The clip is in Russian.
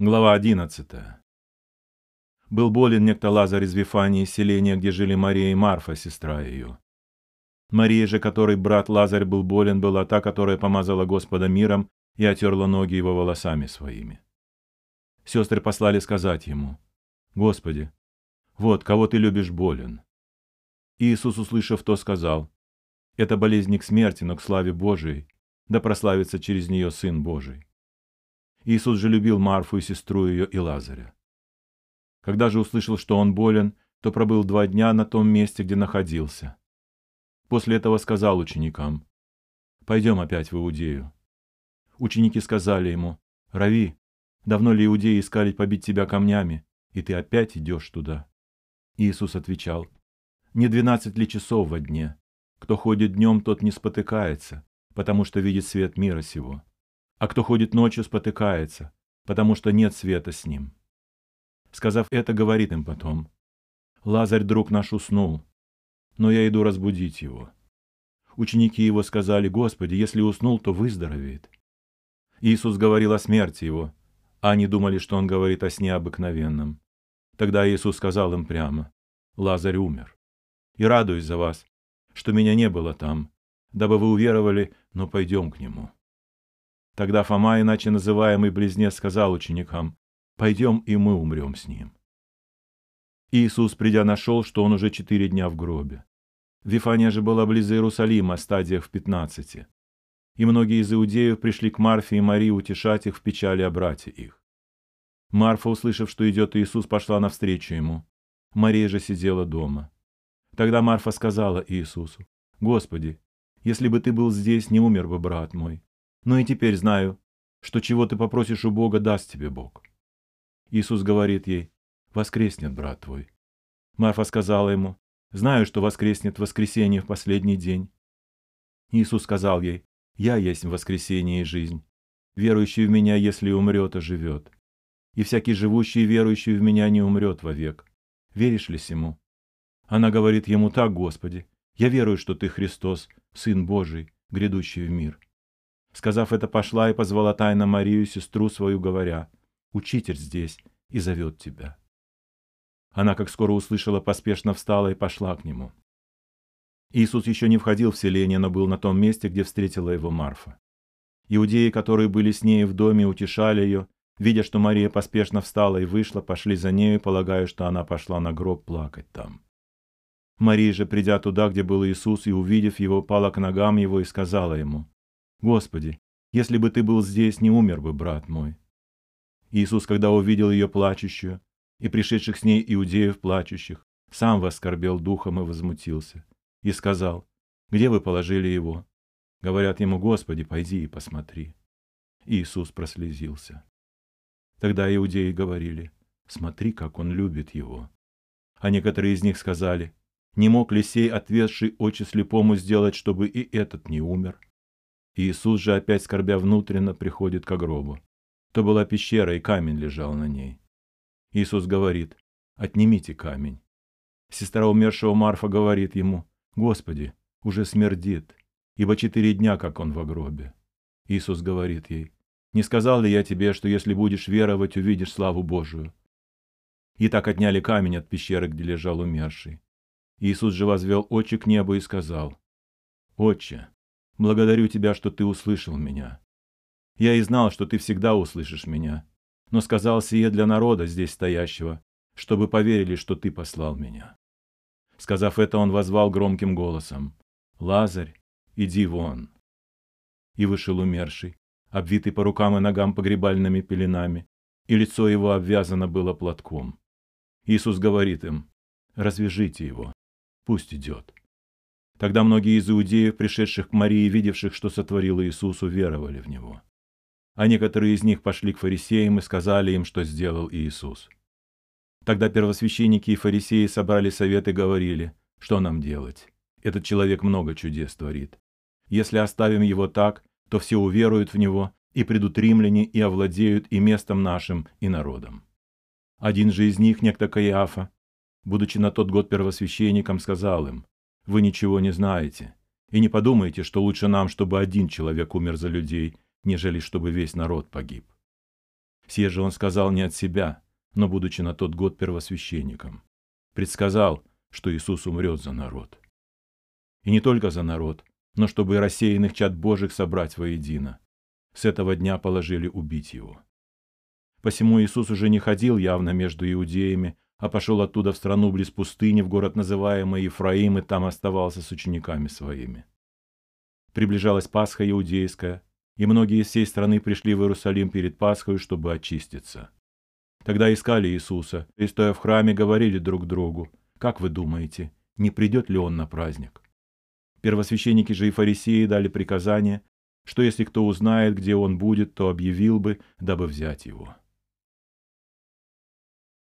Глава 11. Был болен некто Лазарь из Вифании, селения, где жили Мария и Марфа, сестра ее. Мария же, которой брат Лазарь был болен, была та, которая помазала Господа миром и отерла ноги его волосами своими. Сестры послали сказать ему, «Господи, вот, кого ты любишь, болен». Иисус, услышав то, сказал, «Это болезнь не к смерти, но к славе Божией, да прославится через нее Сын Божий». Иисус же любил Марфу и сестру ее и Лазаря. Когда же услышал, что он болен, то пробыл два дня на том месте, где находился. После этого сказал ученикам, «Пойдем опять в Иудею». Ученики сказали ему, «Рави, давно ли иудеи искали побить тебя камнями, и ты опять идешь туда?» Иисус отвечал, «Не двенадцать ли часов во дне? Кто ходит днем, тот не спотыкается, потому что видит свет мира сего а кто ходит ночью, спотыкается, потому что нет света с ним. Сказав это, говорит им потом, «Лазарь, друг наш, уснул, но я иду разбудить его». Ученики его сказали, «Господи, если уснул, то выздоровеет». Иисус говорил о смерти его, а они думали, что он говорит о сне обыкновенном. Тогда Иисус сказал им прямо, «Лазарь умер. И радуюсь за вас, что меня не было там, дабы вы уверовали, но пойдем к нему». Тогда Фома, иначе называемый близнец, сказал ученикам, «Пойдем, и мы умрем с ним». Иисус, придя, нашел, что он уже четыре дня в гробе. Вифания же была близ Иерусалима, стадиях в пятнадцати. И многие из иудеев пришли к Марфе и Марии утешать их в печали о брате их. Марфа, услышав, что идет Иисус, пошла навстречу ему. Мария же сидела дома. Тогда Марфа сказала Иисусу, «Господи, если бы ты был здесь, не умер бы брат мой. Но и теперь знаю, что чего ты попросишь у Бога, даст тебе Бог. Иисус говорит ей, воскреснет брат твой. Марфа сказала ему, знаю, что воскреснет воскресенье в последний день. Иисус сказал ей, я есть воскресение и жизнь. Верующий в меня, если умрет, оживет. И всякий живущий и верующий в меня не умрет вовек. Веришь ли сему? Она говорит ему так, Господи, я верую, что ты Христос, Сын Божий, грядущий в мир. Сказав это, пошла и позвала тайно Марию, сестру свою, говоря, «Учитель здесь и зовет тебя». Она, как скоро услышала, поспешно встала и пошла к нему. Иисус еще не входил в селение, но был на том месте, где встретила его Марфа. Иудеи, которые были с ней в доме, утешали ее, видя, что Мария поспешно встала и вышла, пошли за нею, полагая, что она пошла на гроб плакать там. Мария же, придя туда, где был Иисус, и увидев его, пала к ногам его и сказала ему, Господи, если бы ты был здесь, не умер бы, брат мой. Иисус, когда увидел ее плачущую, и пришедших с ней иудеев плачущих, сам воскорбел духом и возмутился, и сказал, «Где вы положили его?» Говорят ему, «Господи, пойди и посмотри». Иисус прослезился. Тогда иудеи говорили, «Смотри, как он любит его». А некоторые из них сказали, «Не мог ли сей отвесший очи слепому сделать, чтобы и этот не умер?» Иисус же, опять скорбя внутренно, приходит к гробу. То была пещера, и камень лежал на ней. Иисус говорит, «Отнимите камень». Сестра умершего Марфа говорит ему, «Господи, уже смердит, ибо четыре дня, как он в гробе». Иисус говорит ей, «Не сказал ли я тебе, что если будешь веровать, увидишь славу Божию?» И так отняли камень от пещеры, где лежал умерший. Иисус же возвел очи к небу и сказал, «Отче, Благодарю Тебя, что Ты услышал меня. Я и знал, что Ты всегда услышишь меня, но сказал сие для народа здесь стоящего, чтобы поверили, что Ты послал меня». Сказав это, он возвал громким голосом, «Лазарь, иди вон!» И вышел умерший, обвитый по рукам и ногам погребальными пеленами, и лицо его обвязано было платком. Иисус говорит им, «Развяжите его, пусть идет». Тогда многие из иудеев, пришедших к Марии, видевших, что сотворил Иисус, уверовали в Него. А некоторые из них пошли к фарисеям и сказали им, что сделал Иисус. Тогда первосвященники и фарисеи собрали совет и говорили, что нам делать? Этот человек много чудес творит. Если оставим его так, то все уверуют в него, и придут римляне, и овладеют и местом нашим, и народом. Один же из них, некто Каиафа, будучи на тот год первосвященником, сказал им, вы ничего не знаете. И не подумайте, что лучше нам, чтобы один человек умер за людей, нежели чтобы весь народ погиб. Сие же он сказал не от себя, но будучи на тот год первосвященником. Предсказал, что Иисус умрет за народ. И не только за народ, но чтобы и рассеянных чад Божьих собрать воедино. С этого дня положили убить его. Посему Иисус уже не ходил явно между иудеями, а пошел оттуда в страну близ пустыни, в город называемый Ефраим, и там оставался с учениками своими. Приближалась Пасха иудейская, и многие из всей страны пришли в Иерусалим перед Пасхой, чтобы очиститься. Тогда искали Иисуса, и, стоя в храме, говорили друг другу, «Как вы думаете, не придет ли Он на праздник?» Первосвященники же и фарисеи дали приказание, что если кто узнает, где Он будет, то объявил бы, дабы взять Его.